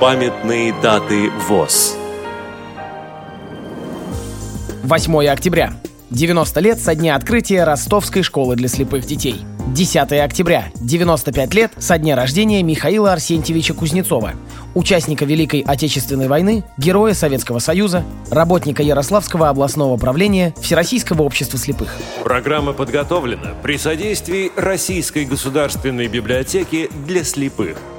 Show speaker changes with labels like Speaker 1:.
Speaker 1: Памятные даты ВОЗ.
Speaker 2: 8 октября. 90 лет со дня открытия Ростовской школы для слепых детей. 10 октября. 95 лет со дня рождения Михаила Арсентьевича Кузнецова, участника Великой Отечественной войны, героя Советского Союза, работника Ярославского областного правления Всероссийского общества слепых.
Speaker 1: Программа подготовлена при содействии Российской государственной библиотеки для слепых –